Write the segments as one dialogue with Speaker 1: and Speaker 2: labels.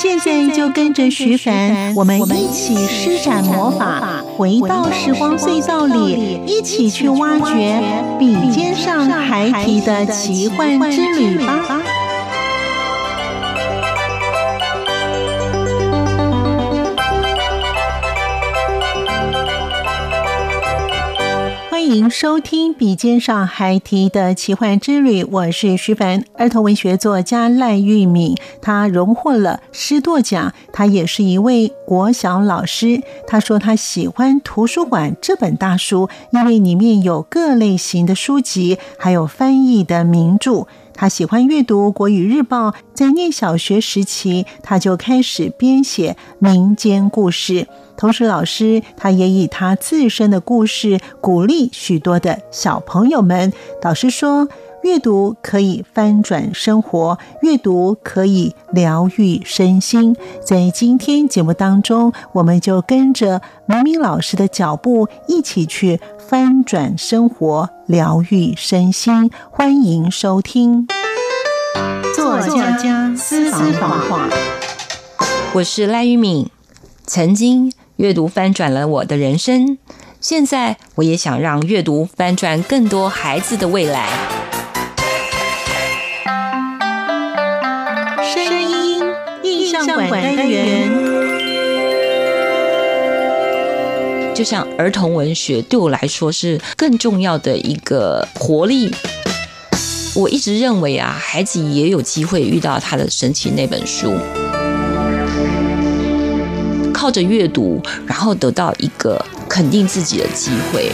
Speaker 1: 现在就跟着徐凡，我们一起施展魔法，回到时光隧道里，一起去挖掘笔尖上孩提的奇幻之旅吧。迎收听《笔尖上还提的奇幻之旅》，我是徐凡，儿童文学作家赖玉敏，他荣获了诗舵奖，他也是一位国小老师。他说他喜欢图书馆这本大书，因为里面有各类型的书籍，还有翻译的名著。他喜欢阅读《国语日报》，在念小学时期，他就开始编写民间故事。同时，老师他也以他自身的故事鼓励许多的小朋友们。导师说，阅读可以翻转生活，阅读可以疗愈身心。在今天节目当中，我们就跟着明明老师的脚步，一起去翻转生活，疗愈身心。欢迎收听作家私房话。
Speaker 2: 我是赖玉敏，曾经。阅读翻转了我的人生，现在我也想让阅读翻转更多孩子的未来。
Speaker 1: 声音印象馆单元，
Speaker 2: 就像儿童文学对我来说是更重要的一个活力。我一直认为啊，孩子也有机会遇到他的神奇那本书。靠着阅读，然后得到一个肯定自己的机会。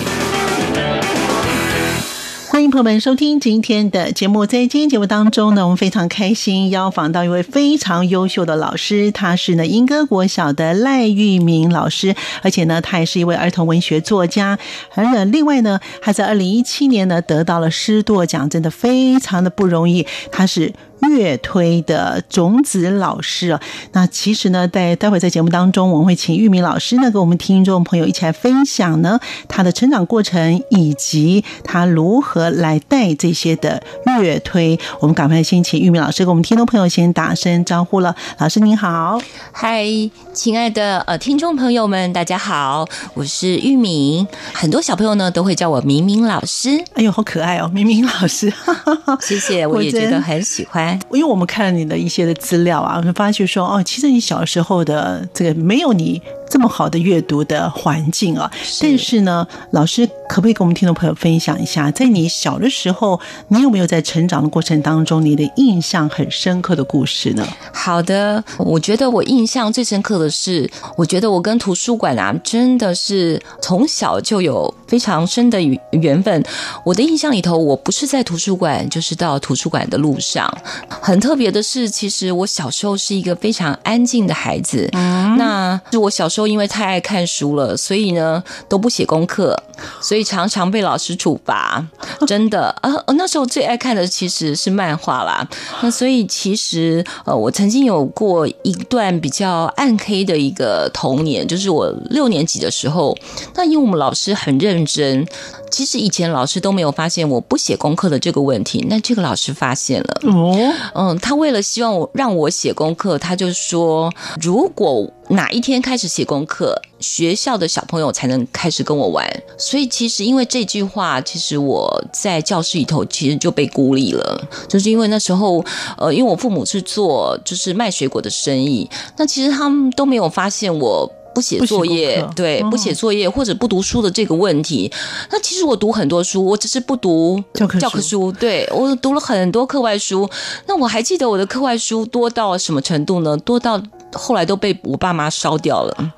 Speaker 1: 欢迎朋友们收听今天的节目。在今天节目当中呢，我们非常开心邀访到一位非常优秀的老师，他是呢英歌国小的赖玉明老师，而且呢，他也是一位儿童文学作家。而呢，另外呢，他在二零一七年呢得到了诗舵奖，真的非常的不容易。他是。乐推的种子老师哦，那其实呢，在待会在节目当中，我们会请玉米老师呢，跟我们听众朋友一起来分享呢他的成长过程，以及他如何来带这些的乐推。我们赶快先请玉米老师跟我们听众朋友先打声招呼了。老师您好，
Speaker 2: 嗨，亲爱的呃听众朋友们，大家好，我是玉米，很多小朋友呢都会叫我明明老师。
Speaker 1: 哎呦，好可爱哦，明明老师，
Speaker 2: 谢谢，我也觉得很喜欢。
Speaker 1: 因为我们看了你的一些的资料啊，我们发现说哦，其实你小时候的这个没有你。这么好的阅读的环境啊！但是呢，老师可不可以跟我们听众朋友分享一下，在你小的时候，你有没有在成长的过程当中，你的印象很深刻的故事呢？
Speaker 2: 好的，我觉得我印象最深刻的是，我觉得我跟图书馆啊，真的是从小就有非常深的缘分。我的印象里头，我不是在图书馆，就是到图书馆的路上。很特别的是，其实我小时候是一个非常安静的孩子。嗯，那是我小时候因为太爱看书了，所以呢都不写功课，所以常常被老师处罚。真的啊，那时候最爱看的其实是漫画啦。那所以其实呃，我曾经有过一段比较暗黑的一个童年，就是我六年级的时候。那因为我们老师很认真，其实以前老师都没有发现我不写功课的这个问题，那这个老师发现了。哦，嗯，他为了希望我让我写功课，他就说如果。哪一天开始写功课，学校的小朋友才能开始跟我玩。所以其实因为这句话，其实我在教室里头其实就被孤立了。就是因为那时候，呃，因为我父母是做就是卖水果的生意，那其实他们都没有发现我不写作业，对，不写作业或者不读书的这个问题。那其实我读很多书，我只是不读
Speaker 1: 教科
Speaker 2: 教科书。对我读了很多课外书。那我还记得我的课外书多到什么程度呢？多到。后来都被我爸妈烧掉了。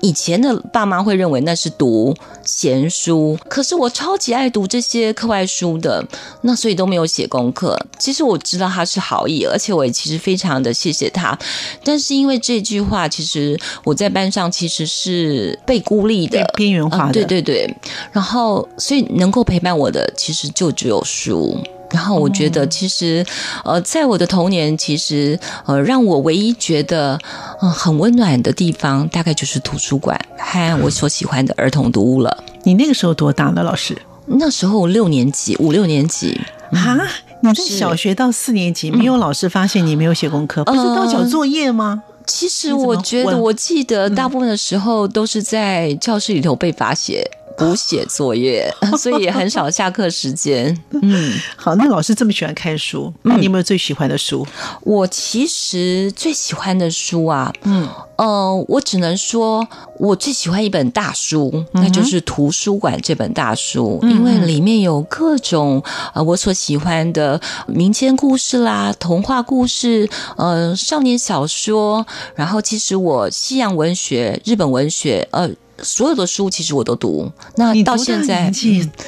Speaker 2: 以前的爸妈会认为那是读闲书，可是我超级爱读这些课外书的，那所以都没有写功课。其实我知道他是好意，而且我也其实非常的谢谢他。但是因为这句话，其实我在班上其实是被孤立的、
Speaker 1: 边缘化的。
Speaker 2: 对对对，然后所以能够陪伴我的，其实就只有书。然后我觉得，其实，呃，在我的童年，其实，呃，让我唯一觉得，嗯，很温暖的地方，大概就是图书馆和我所喜欢的儿童读物了。
Speaker 1: 你那个时候多大呢，老师？
Speaker 2: 那时候六年级，五六年级
Speaker 1: 啊？你在小学到四年级，没有老师发现你没有写功课，不是都交作业吗？
Speaker 2: 其实我觉得，我记得大部分的时候都是在教室里头被罚写。补写作业，所以也很少下课时间。
Speaker 1: 嗯，好，那老师这么喜欢看书，你有没有最喜欢的书？
Speaker 2: 我其实最喜欢的书啊，嗯，呃，我只能说，我最喜欢一本大书，那就是图书馆这本大书，因为里面有各种呃我所喜欢的民间故事啦、童话故事、呃少年小说，然后其实我西洋文学、日本文学，呃。所有的书其实我都读，那到现在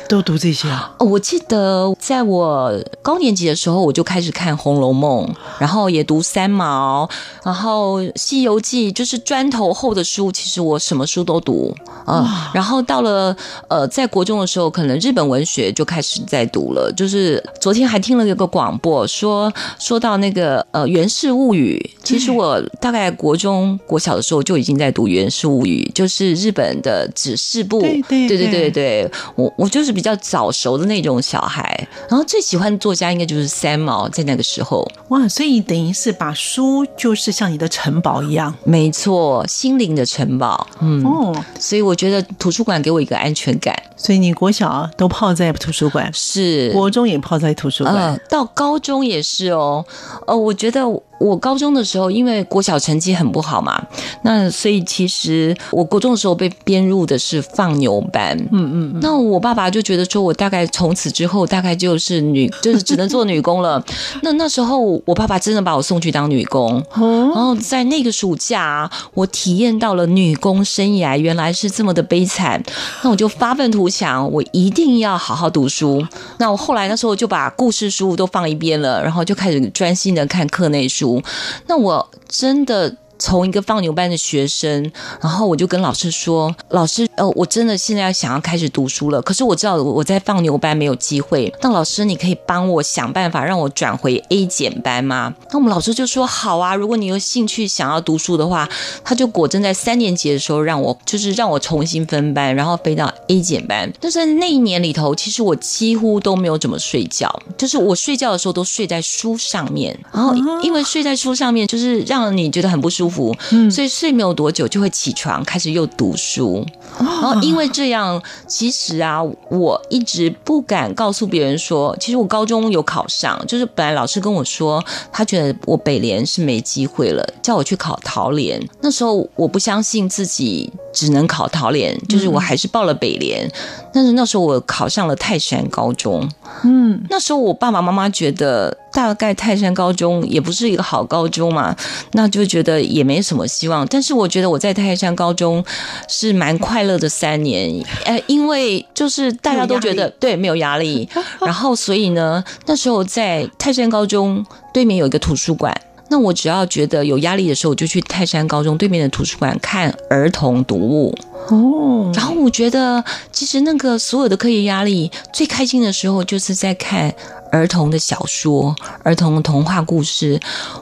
Speaker 1: 都读这些啊？
Speaker 2: 哦，我记得在我高年级的时候，我就开始看《红楼梦》，然后也读三毛，然后《西游记》，就是砖头厚的书，其实我什么书都读啊。然后到了呃，在国中的时候，可能日本文学就开始在读了。就是昨天还听了一个广播，说说到那个呃《源氏物语》，其实我大概国中国小的时候就已经在读《源氏物语》，就是日。本的指示部，对
Speaker 1: 对
Speaker 2: 对对对，我我就是比较早熟的那种小孩，然后最喜欢的作家应该就是三毛，在那个时候，
Speaker 1: 哇，所以等于是把书就是像你的城堡一样，
Speaker 2: 没错，心灵的城堡，嗯。哦，所以我觉得图书馆给我一个安全感，
Speaker 1: 所以你国小都泡在图书馆，
Speaker 2: 是。
Speaker 1: 国中也泡在图书馆，
Speaker 2: 到高中也是哦，呃，我觉得。我高中的时候，因为国小成绩很不好嘛，那所以其实我国中的时候被编入的是放牛班。嗯嗯。那我爸爸就觉得说，我大概从此之后大概就是女，就是只能做女工了。那那时候我爸爸真的把我送去当女工。然后在那个暑假，我体验到了女工生涯原来是这么的悲惨。那我就发愤图强，我一定要好好读书。那我后来那时候就把故事书都放一边了，然后就开始专心的看课内书。那我真的。从一个放牛班的学生，然后我就跟老师说：“老师，呃，我真的现在想要开始读书了。可是我知道我在放牛班没有机会。那老师，你可以帮我想办法让我转回 A 减班吗？”那我们老师就说：“好啊，如果你有兴趣想要读书的话，他就果真在三年级的时候让我就是让我重新分班，然后飞到 A 减班。但是那一年里头，其实我几乎都没有怎么睡觉，就是我睡觉的时候都睡在书上面。然后因为睡在书上面，就是让你觉得很不舒服。”舒服，所以睡没有多久就会起床，开始又读书。然后因为这样，其实啊，我一直不敢告诉别人说，其实我高中有考上。就是本来老师跟我说，他觉得我北联是没机会了，叫我去考桃联。那时候我不相信自己只能考桃联，就是我还是报了北联。但是那时候我考上了泰山高中。嗯，那时候我爸爸妈妈觉得。大概泰山高中也不是一个好高中嘛，那就觉得也没什么希望。但是我觉得我在泰山高中是蛮快乐的三年，呃，因为就是大家都觉得对没有压力，然后所以呢，那时候在泰山高中对面有一个图书馆，那我只要觉得有压力的时候，我就去泰山高中对面的图书馆看儿童读物哦。然后我觉得其实那个所有的课业压力最开心的时候，就是在看。儿童的小说、儿童的童话故事，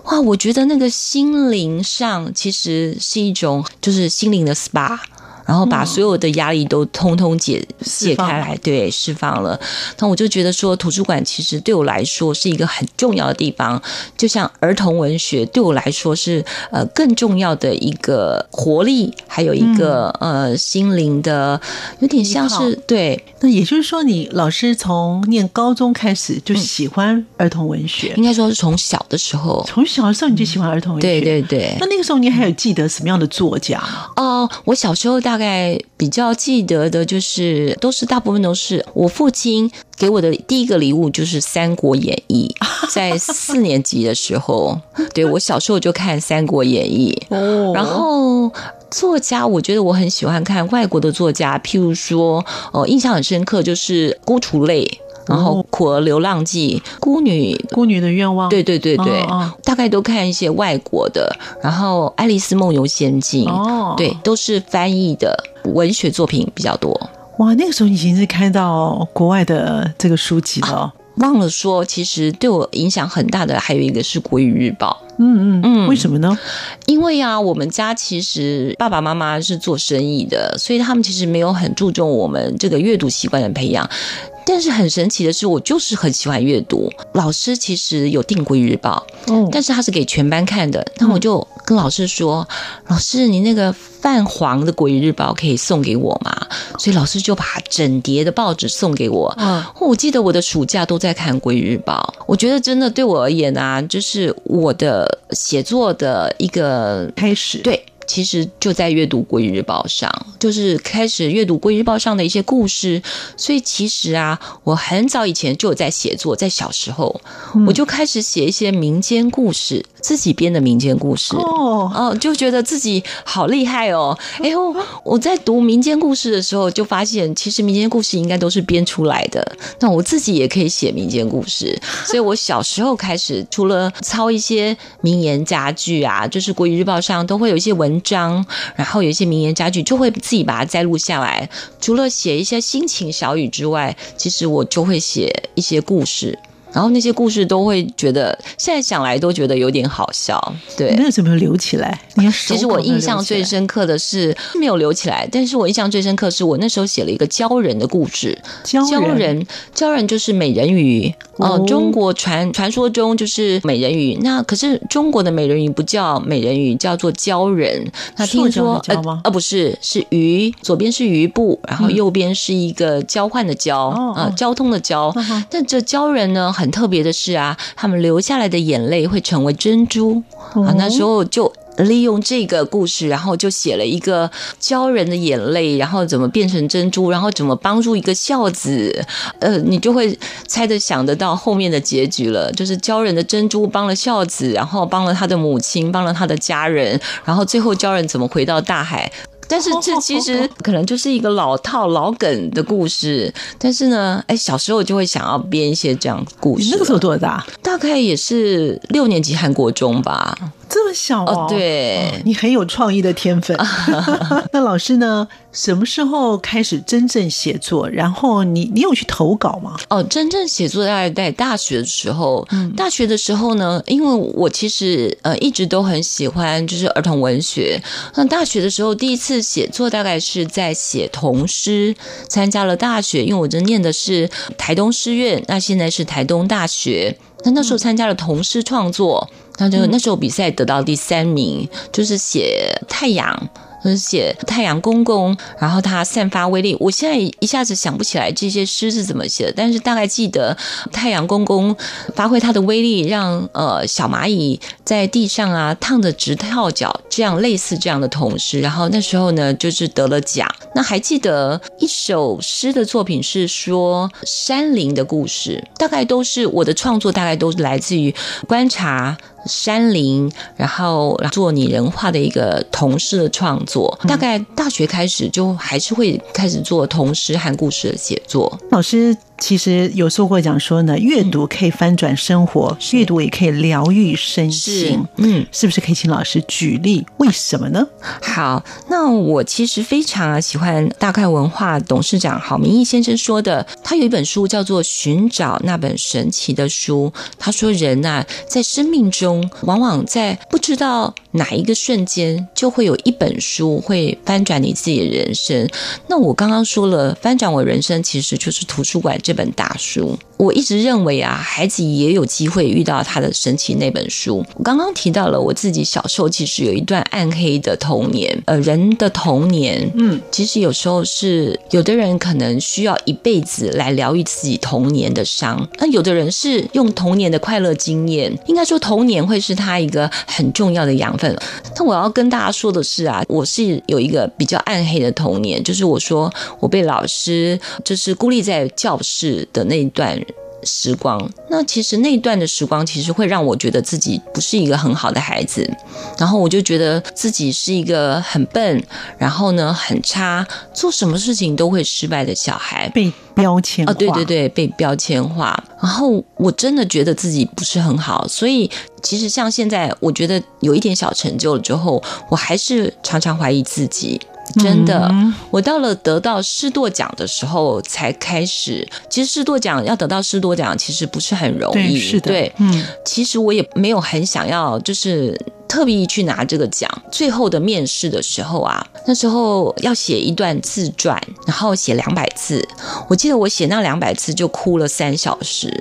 Speaker 2: 哇！我觉得那个心灵上其实是一种，就是心灵的 SPA。然后把所有的压力都通通解解开来，对，释放了。那我就觉得说，图书馆其实对我来说是一个很重要的地方，就像儿童文学对我来说是呃更重要的一个活力，还有一个呃心灵的，有点像是对。
Speaker 1: 那也就是说，你老师从念高中开始就喜欢儿童文学，
Speaker 2: 应该说是从小的时候，
Speaker 1: 从小的时候你就喜欢儿童文学，
Speaker 2: 对对对。
Speaker 1: 那那个时候你还有记得什么样的作家？
Speaker 2: 哦，我小时候大。大概比较记得的就是，都是大部分都是我父亲给我的第一个礼物，就是《三国演义》。在四年级的时候，对我小时候就看《三国演义》。哦，然后作家，我觉得我很喜欢看外国的作家，譬如说，呃，印象很深刻就是孤雏类。然后《苦儿流浪记》《孤女
Speaker 1: 孤女的愿望》，
Speaker 2: 对对对对，大概都看一些外国的。然后《爱丽丝梦游仙境》，哦，对，都是翻译的文学作品比较多。
Speaker 1: 哇，那个时候已经是看到国外的这个书籍了。
Speaker 2: 忘了说，其实对我影响很大的还有一个是《国语日报》。
Speaker 1: 嗯嗯嗯，为什么呢？
Speaker 2: 因为啊，我们家其实爸爸妈妈是做生意的，所以他们其实没有很注重我们这个阅读习惯的培养。但是很神奇的是，我就是很喜欢阅读。老师其实有订《国语日报》，嗯，但是他是给全班看的。那我就跟老师说：“老师，你那个泛黄的《国语日报》可以送给我吗？”所以老师就把整叠的报纸送给我。嗯，我记得我的暑假都在看《国语日报》，我觉得真的对我而言啊，就是我的写作的一个
Speaker 1: 开始。
Speaker 2: 对。其实就在阅读《国语日报》上，就是开始阅读《国语日报》上的一些故事。所以其实啊，我很早以前就有在写作，在小时候我就开始写一些民间故事。自己编的民间故事哦，哦，就觉得自己好厉害哦！哎呦，我在读民间故事的时候，就发现其实民间故事应该都是编出来的。那我自己也可以写民间故事，所以我小时候开始，除了抄一些名言佳句啊，就是《国语日报》上都会有一些文章，然后有一些名言佳句，就会自己把它摘录下来。除了写一些心情小语之外，其实我就会写一些故事。然后那些故事都会觉得，现在想来都觉得有点好笑。对，
Speaker 1: 那怎么留起来？
Speaker 2: 其实我印象最深刻的是没有留起来，但是我印象最深刻是我那时候写了一个鲛人的故事。
Speaker 1: 鲛
Speaker 2: 人，鲛人就是美人鱼。哦，中国传传说中就是美人鱼。那可是中国的美人鱼不叫美人鱼，叫做鲛人。那听说
Speaker 1: 呃
Speaker 2: 呃不是，是鱼，左边是鱼部，然后右边是一个交换的交啊，交通的交。但这鲛人呢很。很特别的是啊，他们流下来的眼泪会成为珍珠啊。那时候就利用这个故事，然后就写了一个鲛人的眼泪，然后怎么变成珍珠，然后怎么帮助一个孝子。呃，你就会猜得想得到后面的结局了，就是鲛人的珍珠帮了孝子，然后帮了他的母亲，帮了他的家人，然后最后鲛人怎么回到大海？但是这 其实可能就是一个老套老梗的故事，但是呢，哎，小时候就会想要编一些这样故事。
Speaker 1: 那个时候多大？
Speaker 2: 大概也是六年级韩国中吧。
Speaker 1: 这么小哦，
Speaker 2: 对，
Speaker 1: 你很有创意的天分。那老师呢？什么时候开始真正写作？然后你你有去投稿吗？
Speaker 2: 哦，真正写作大概在大学的时候。嗯，大学的时候呢，因为我其实呃一直都很喜欢就是儿童文学。那大学的时候第一次写作大概是在写童诗，参加了大学，因为我这念的是台东师院，那现在是台东大学。那那时候参加了童诗创作。他就那时候比赛得到第三名，就是写太阳。是写太阳公公，然后它散发威力。我现在一下子想不起来这些诗是怎么写的，但是大概记得太阳公公发挥它的威力，让呃小蚂蚁在地上啊烫的直跳脚，这样类似这样的童诗。然后那时候呢，就是得了奖。那还记得一首诗的作品是说山林的故事，大概都是我的创作，大概都是来自于观察。山林，然后做拟人化的一个童诗的创作，大概大学开始就还是会开始做童诗和故事的写作。
Speaker 1: 老师。其实有说过讲说呢，阅读可以翻转生活，阅读也可以疗愈身心。嗯，是不是可以请老师举例？为什么呢？
Speaker 2: 好，那我其实非常啊喜欢大概文化董事长郝明义先生说的，他有一本书叫做《寻找那本神奇的书》。他说，人呐，在生命中往往在不知道哪一个瞬间，就会有一本书会翻转你自己的人生。那我刚刚说了，翻转我人生其实就是图书馆这。本大书。我一直认为啊，孩子也有机会遇到他的神奇那本书。我刚刚提到了我自己小时候其实有一段暗黑的童年。呃，人的童年，嗯，其实有时候是有的人可能需要一辈子来疗愈自己童年的伤，那有的人是用童年的快乐经验，应该说童年会是他一个很重要的养分。但我要跟大家说的是啊，我是有一个比较暗黑的童年，就是我说我被老师就是孤立在教室的那一段。时光，那其实那一段的时光，其实会让我觉得自己不是一个很好的孩子，然后我就觉得自己是一个很笨，然后呢很差，做什么事情都会失败的小孩，
Speaker 1: 被标签化。
Speaker 2: 对对对，被标签化。然后我真的觉得自己不是很好，所以其实像现在，我觉得有一点小成就了之后，我还是常常怀疑自己。真的，我到了得到师铎奖的时候才开始。其实师铎奖要得到师铎奖，其实不是很容易。
Speaker 1: 是的，
Speaker 2: 对，嗯，其实我也没有很想要，就是特别去拿这个奖。最后的面试的时候啊，那时候要写一段自传，然后写两百字。我记得我写那两百字就哭了三小时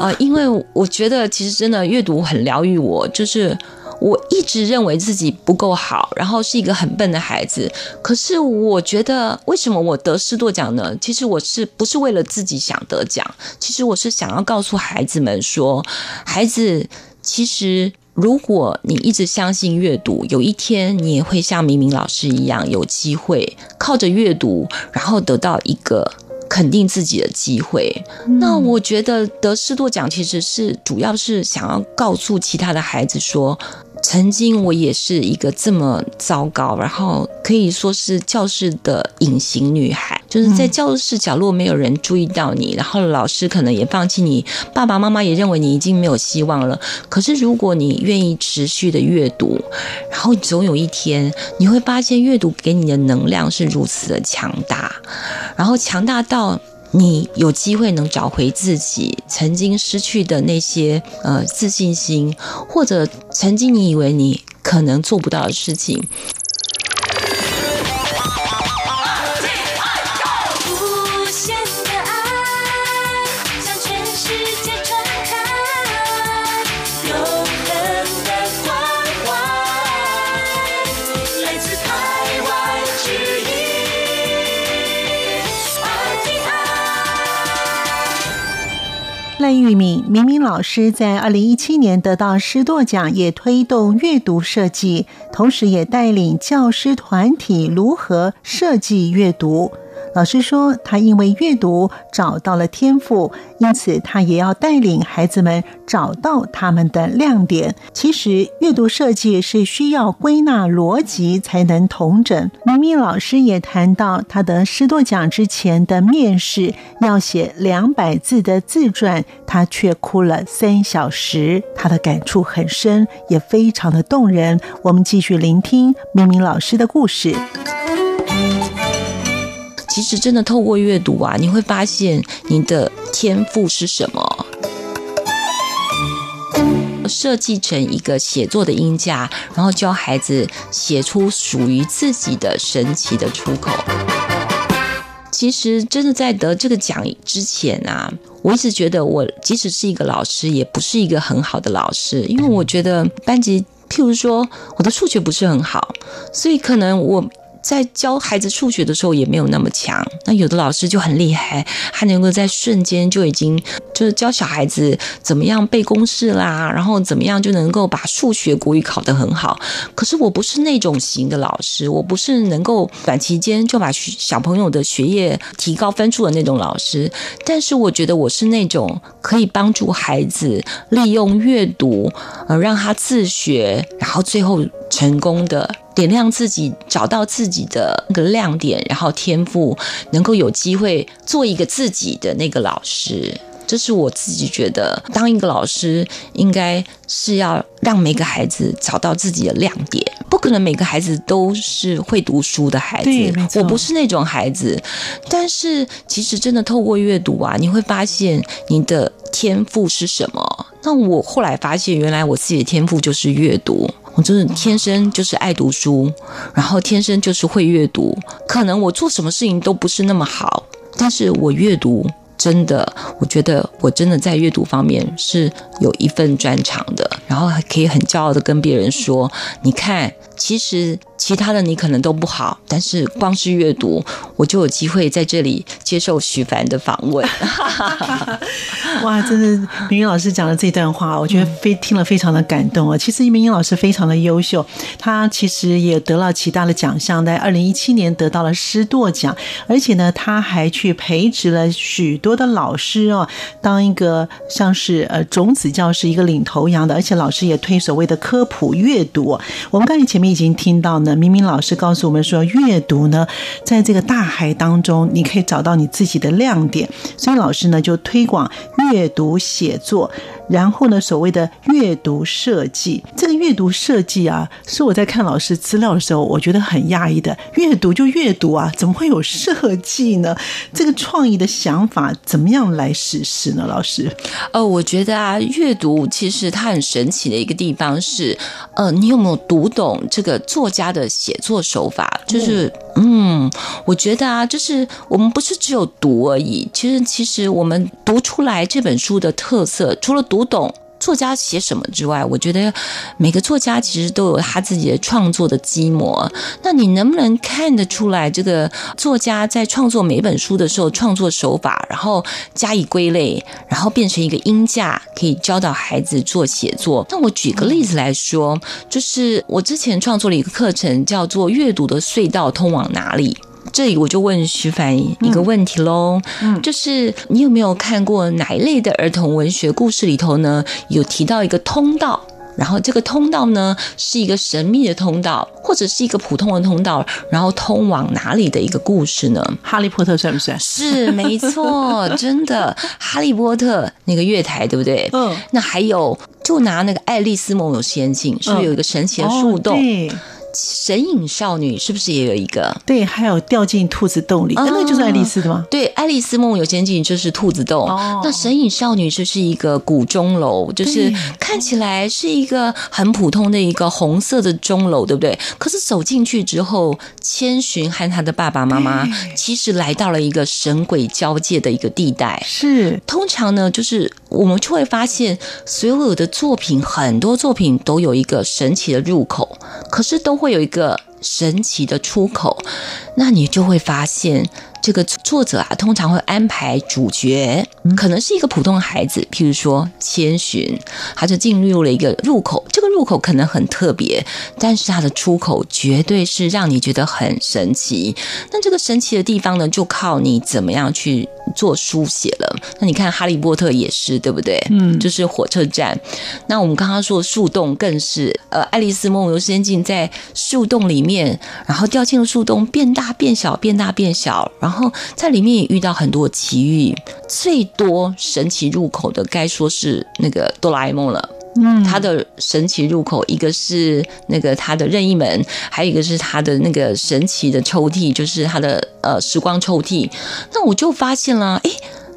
Speaker 2: 啊，因为我觉得其实真的阅读很疗愈我，就是。我一直认为自己不够好，然后是一个很笨的孩子。可是我觉得，为什么我得师铎奖呢？其实我是不是为了自己想得奖？其实我是想要告诉孩子们说，孩子，其实如果你一直相信阅读，有一天你也会像明明老师一样，有机会靠着阅读，然后得到一个肯定自己的机会。那我觉得得师铎奖其实是主要是想要告诉其他的孩子说。曾经我也是一个这么糟糕，然后可以说是教室的隐形女孩，就是在教室角落没有人注意到你，然后老师可能也放弃你，爸爸妈妈也认为你已经没有希望了。可是如果你愿意持续的阅读，然后总有一天你会发现阅读给你的能量是如此的强大，然后强大到。你有机会能找回自己曾经失去的那些呃自信心，或者曾经你以为你可能做不到的事情。
Speaker 1: 玉敏明明老师在二零一七年得到师铎奖，也推动阅读设计，同时也带领教师团体如何设计阅读。老师说，他因为阅读找到了天赋，因此他也要带领孩子们找到他们的亮点。其实，阅读设计是需要归纳逻辑才能统整。明明老师也谈到，他得师铎奖之前的面试要写两百字的自传，他却哭了三小时。他的感触很深，也非常的动人。我们继续聆听明明老师的故事。
Speaker 2: 其实，真的透过阅读啊，你会发现你的天赋是什么。设计成一个写作的音架，然后教孩子写出属于自己的神奇的出口。其实，真的在得这个奖之前啊，我一直觉得我即使是一个老师，也不是一个很好的老师，因为我觉得班级，譬如说我的数学不是很好，所以可能我。在教孩子数学的时候也没有那么强，那有的老师就很厉害，他能够在瞬间就已经就是教小孩子怎么样背公式啦，然后怎么样就能够把数学国语考得很好。可是我不是那种型的老师，我不是能够短期间就把小朋友的学业提高分数的那种老师，但是我觉得我是那种可以帮助孩子利用阅读，呃，让他自学，然后最后成功的。点亮自己，找到自己的那个亮点，然后天赋，能够有机会做一个自己的那个老师，这是我自己觉得，当一个老师应该是要让每个孩子找到自己的亮点。不可能每个孩子都是会读书的孩子，我不是那种孩子。但是其实真的透过阅读啊，你会发现你的天赋是什么。那我后来发现，原来我自己的天赋就是阅读。我真的天生就是爱读书，然后天生就是会阅读。可能我做什么事情都不是那么好，但是我阅读真的，我觉得我真的在阅读方面是有一份专长的，然后还可以很骄傲的跟别人说：“你看，其实其他的你可能都不好，但是光是阅读，我就有机会在这里接受徐凡的访问。”
Speaker 1: 哇，真的，明英老师讲的这段话，我觉得非听了非常的感动啊。其实明英老师非常的优秀，他其实也得了其他的奖项，在二零一七年得到了师铎奖，而且呢，他还去培植了许多。的老师哦，当一个像是呃种子教师一个领头羊的，而且老师也推所谓的科普阅读。我们刚才前面已经听到呢，明明老师告诉我们说，阅读呢，在这个大海当中，你可以找到你自己的亮点。所以老师呢就推广阅读写作。然后呢，所谓的阅读设计，这个阅读设计啊，是我在看老师资料的时候，我觉得很讶异的。阅读就阅读啊，怎么会有设计呢？这个创意的想法怎么样来实施呢？老师，
Speaker 2: 呃，我觉得啊，阅读其实它很神奇的一个地方是，呃，你有没有读懂这个作家的写作手法？就是，嗯，我觉得啊，就是我们不是只有读而已，其实，其实我们读出来这本书的特色，除了读懂作家写什么之外，我觉得每个作家其实都有他自己的创作的基模。那你能不能看得出来，这个作家在创作每本书的时候，创作手法，然后加以归类，然后变成一个音架，可以教导孩子做写作？那我举个例子来说，就是我之前创作了一个课程，叫做《阅读的隧道通往哪里》。这里我就问徐凡一个问题喽，嗯，就是你有没有看过哪一类的儿童文学故事里头呢？有提到一个通道，然后这个通道呢是一个神秘的通道，或者是一个普通的通道，然后通往哪里的一个故事呢？
Speaker 1: 哈利波特算不算？
Speaker 2: 是，没错，真的，哈利波特那个月台对不对？嗯，那还有，就拿那个爱丽丝梦游仙境，是不是有一个神奇的树洞？神隐少女是不是也有一个？
Speaker 1: 对，还有掉进兔子洞里，那就是爱丽丝的吗？
Speaker 2: 对，《爱丽丝梦游仙境》就是兔子洞。那神隐少女就是一个古钟楼，就是看起来是一个很普通的一个红色的钟楼，对不对？可是走进去之后，千寻和他的爸爸妈妈其实来到了一个神鬼交界的一个地带。
Speaker 1: 是，
Speaker 2: 通常呢，就是我们就会发现，所有的作品，很多作品都有一个神奇的入口，可是都。会有一个神奇的出口，那你就会发现。这个作者啊，通常会安排主角可能是一个普通孩子，譬如说千寻，他就进入了一个入口，这个入口可能很特别，但是它的出口绝对是让你觉得很神奇。那这个神奇的地方呢，就靠你怎么样去做书写了。那你看《哈利波特》也是，对不对？嗯，就是火车站。那我们刚刚说树洞更是，呃，《爱丽丝梦游仙境》在树洞里面，然后掉进了树洞，变大变小，变大变小，然后。然后在里面也遇到很多奇遇，最多神奇入口的该说是那个哆啦 A 梦了。嗯，它的神奇入口一个是那个它的任意门，还有一个是它的那个神奇的抽屉，就是它的呃时光抽屉。那我就发现了，哎，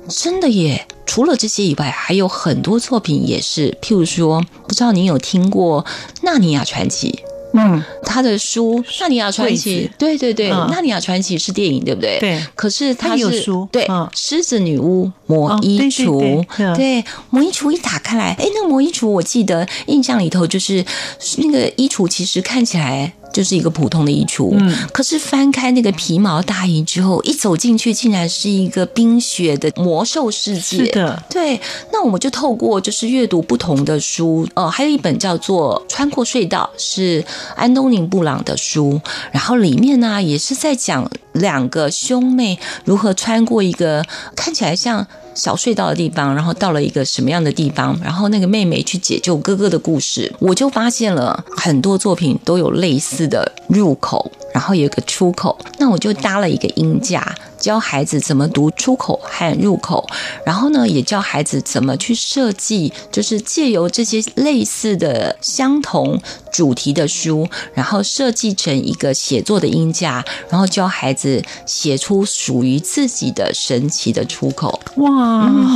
Speaker 2: 真的耶！除了这些以外，还有很多作品也是，譬如说，不知道你有听过《纳尼亚传奇》。嗯，他的书《纳尼亚传奇》，对对对，《纳尼亚传奇》是电影，对不对？
Speaker 1: 对。
Speaker 2: 可是他
Speaker 1: 是书，
Speaker 2: 对，狮子女巫魔衣橱，对，魔衣橱一打开来，哎，那个魔衣橱，我记得印象里头就是那个衣橱，其实看起来。就是一个普通的衣橱，嗯，可是翻开那个皮毛大衣之后，一走进去，竟然是一个冰雪的魔兽世界。
Speaker 1: 是的，
Speaker 2: 对。那我们就透过就是阅读不同的书，呃，还有一本叫做《穿过隧道》，是安东尼布朗的书，然后里面呢也是在讲两个兄妹如何穿过一个看起来像。小隧道的地方，然后到了一个什么样的地方，然后那个妹妹去解救哥哥的故事，我就发现了很多作品都有类似的入口，然后有一个出口，那我就搭了一个音架。教孩子怎么读出口和入口，然后呢，也教孩子怎么去设计，就是借由这些类似的、相同主题的书，然后设计成一个写作的音架，然后教孩子写出属于自己的神奇的出口。
Speaker 1: 哇，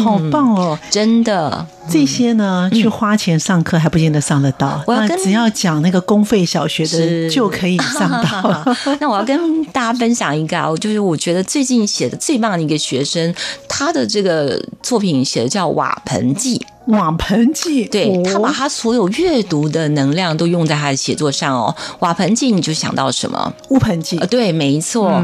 Speaker 1: 好棒哦！
Speaker 2: 真的，
Speaker 1: 这些呢，去花钱上课还不见得上得到。我要跟只要讲那个公费小学的就可以上到。
Speaker 2: 那我要跟大家分享一个啊，就是我觉得最近。写的最棒的一个学生，他。他的这个作品写的叫《瓦盆记》。
Speaker 1: 瓦盆记，
Speaker 2: 对他把他所有阅读的能量都用在他的写作上哦。瓦盆记，你就想到什么？
Speaker 1: 乌盆记，
Speaker 2: 呃，对，没错。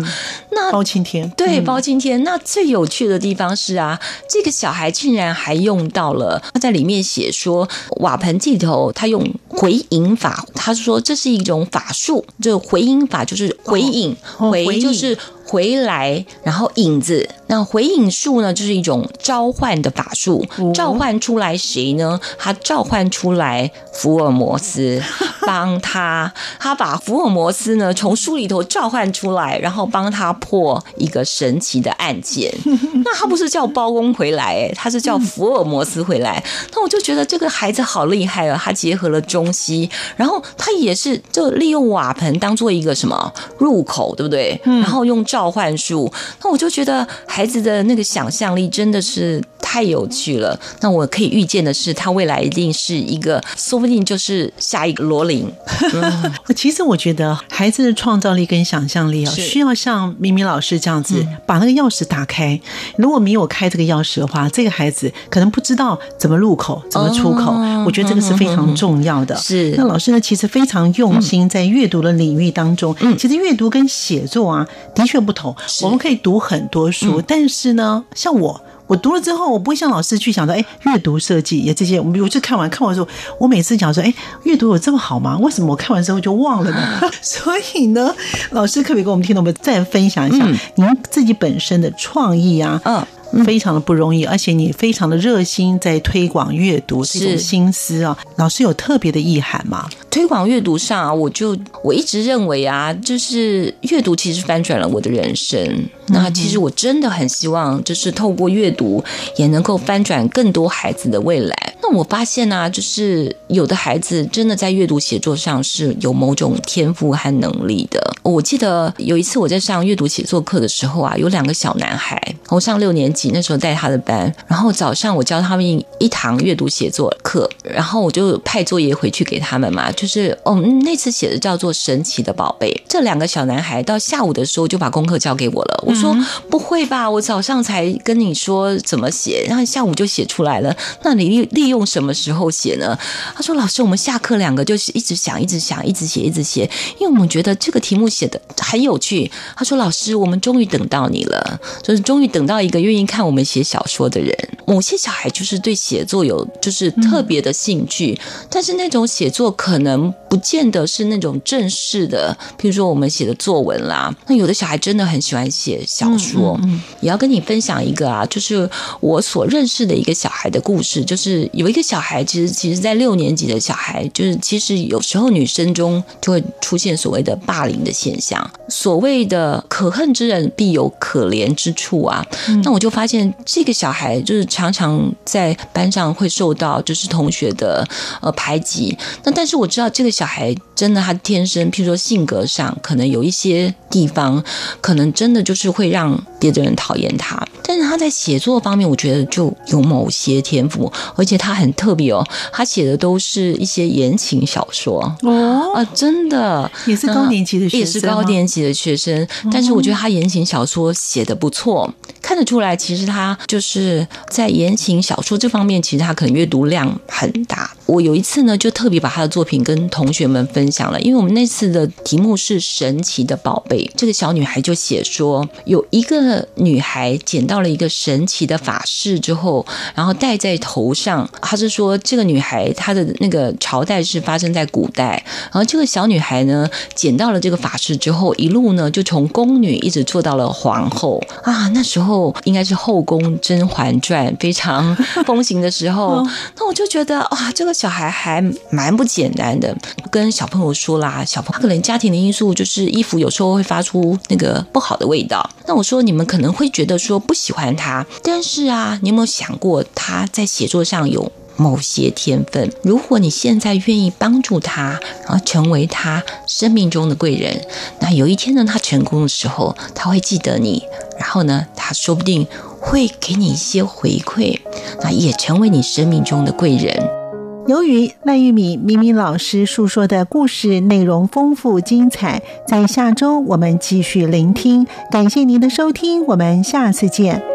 Speaker 2: 那
Speaker 1: 包青天，
Speaker 2: 对，包青天。那最有趣的地方是啊，这个小孩竟然还用到了他在里面写说瓦盆记头，他用回音法，他说这是一种法术，就回音法就是回影，回就是。回来，然后影子，那回影术呢，就是一种召唤的法术，召唤出来谁呢？他召唤出来福尔摩斯，帮他，他把福尔摩斯呢从书里头召唤出来，然后帮他破一个神奇的案件。那他不是叫包公回来，哎，他是叫福尔摩斯回来。那我就觉得这个孩子好厉害啊，他结合了中西，然后他也是就利用瓦盆当做一个什么入口，对不对？然后用。召唤术，那我就觉得孩子的那个想象力真的是太有趣了。那我可以预见的是，他未来一定是一个，说不定就是下一个罗琳。
Speaker 1: 其实我觉得孩子的创造力跟想象力啊，需要像明明老师这样子把那个钥匙打开。如果没有开这个钥匙的话，这个孩子可能不知道怎么入口，怎么出口。我觉得这个是非常重要的。
Speaker 2: 是
Speaker 1: 那老师呢，其实非常用心在阅读的领域当中。嗯，其实阅读跟写作啊，的确。不同，我们可以读很多书，但是呢，像我，我读了之后，我不会像老师去想说，哎，阅读设计也这些，我们比如就看完看完之后，我每次讲说，哎，阅读有这么好吗？为什么我看完之后就忘了呢？所以呢，老师可不可以跟我们听众们再分享一下您自己本身的创意啊？嗯。非常的不容易，而且你非常的热心在推广阅读这种心思啊，老师有特别的意涵吗？
Speaker 2: 推广阅读上啊，我就我一直认为啊，就是阅读其实翻转了我的人生。那其实我真的很希望，就是透过阅读也能够翻转更多孩子的未来。那我发现呢，就是有的孩子真的在阅读写作上是有某种天赋和能力的。我记得有一次我在上阅读写作课的时候啊，有两个小男孩，我上六年级那时候带他的班，然后早上我教他们一堂阅读写作课，然后我就派作业回去给他们嘛，就是哦那次写的叫做《神奇的宝贝》。这两个小男孩到下午的时候就把功课交给我了。我说不会吧，我早上才跟你说怎么写，然后下午就写出来了。那你利利用什么时候写呢？他说老师，我们下课两个就是一直想，一直想，一直写，一直写，因为我们觉得这个题目。写的很有趣。他说：“老师，我们终于等到你了，就是终于等到一个愿意看我们写小说的人。某些小孩就是对写作有就是特别的兴趣，但是那种写作可能不见得是那种正式的，譬如说我们写的作文啦。那有的小孩真的很喜欢写小说。也要跟你分享一个啊，就是我所认识的一个小孩的故事。就是有一个小孩，其实其实，在六年级的小孩，就是其实有时候女生中就会出现所谓的霸凌的。”现象，所谓的可恨之人必有可怜之处啊。那我就发现这个小孩就是常常在班上会受到就是同学的呃排挤。那但是我知道这个小孩真的他天生，譬如说性格上可能有一些地方，可能真的就是会让别的人讨厌他。但是他在写作方面，我觉得就有某些天赋，而且他很特别哦，他写的都是一些言情小说哦啊，真的
Speaker 1: 也是高年级的学
Speaker 2: 生。也是高年级的学生，但是我觉得他言情小说写的不错，看得出来，其实他就是在言情小说这方面，其实他可能阅读量很大。我有一次呢，就特别把他的作品跟同学们分分享了，因为我们那次的题目是神奇的宝贝。这个小女孩就写说，有一个女孩捡到了一个神奇的法式之后，然后戴在头上。她是说，这个女孩她的那个朝代是发生在古代，然后这个小女孩呢，捡到了这个法式之后，一路呢就从宫女一直做到了皇后啊。那时候应该是后宫《甄嬛传》非常风行的时候，那我就觉得哇，这个。小孩还蛮不简单的，跟小朋友说啦，小朋友他可能家庭的因素就是衣服有时候会发出那个不好的味道。那我说你们可能会觉得说不喜欢他，但是啊，你有没有想过他在写作上有某些天分？如果你现在愿意帮助他，然后成为他生命中的贵人，那有一天呢，他成功的时候，他会记得你，然后呢，他说不定会给你一些回馈，那也成为你生命中的贵人。
Speaker 1: 由于赖玉米咪咪老师述说的故事内容丰富精彩，在下周我们继续聆听。感谢您的收听，我们下次见。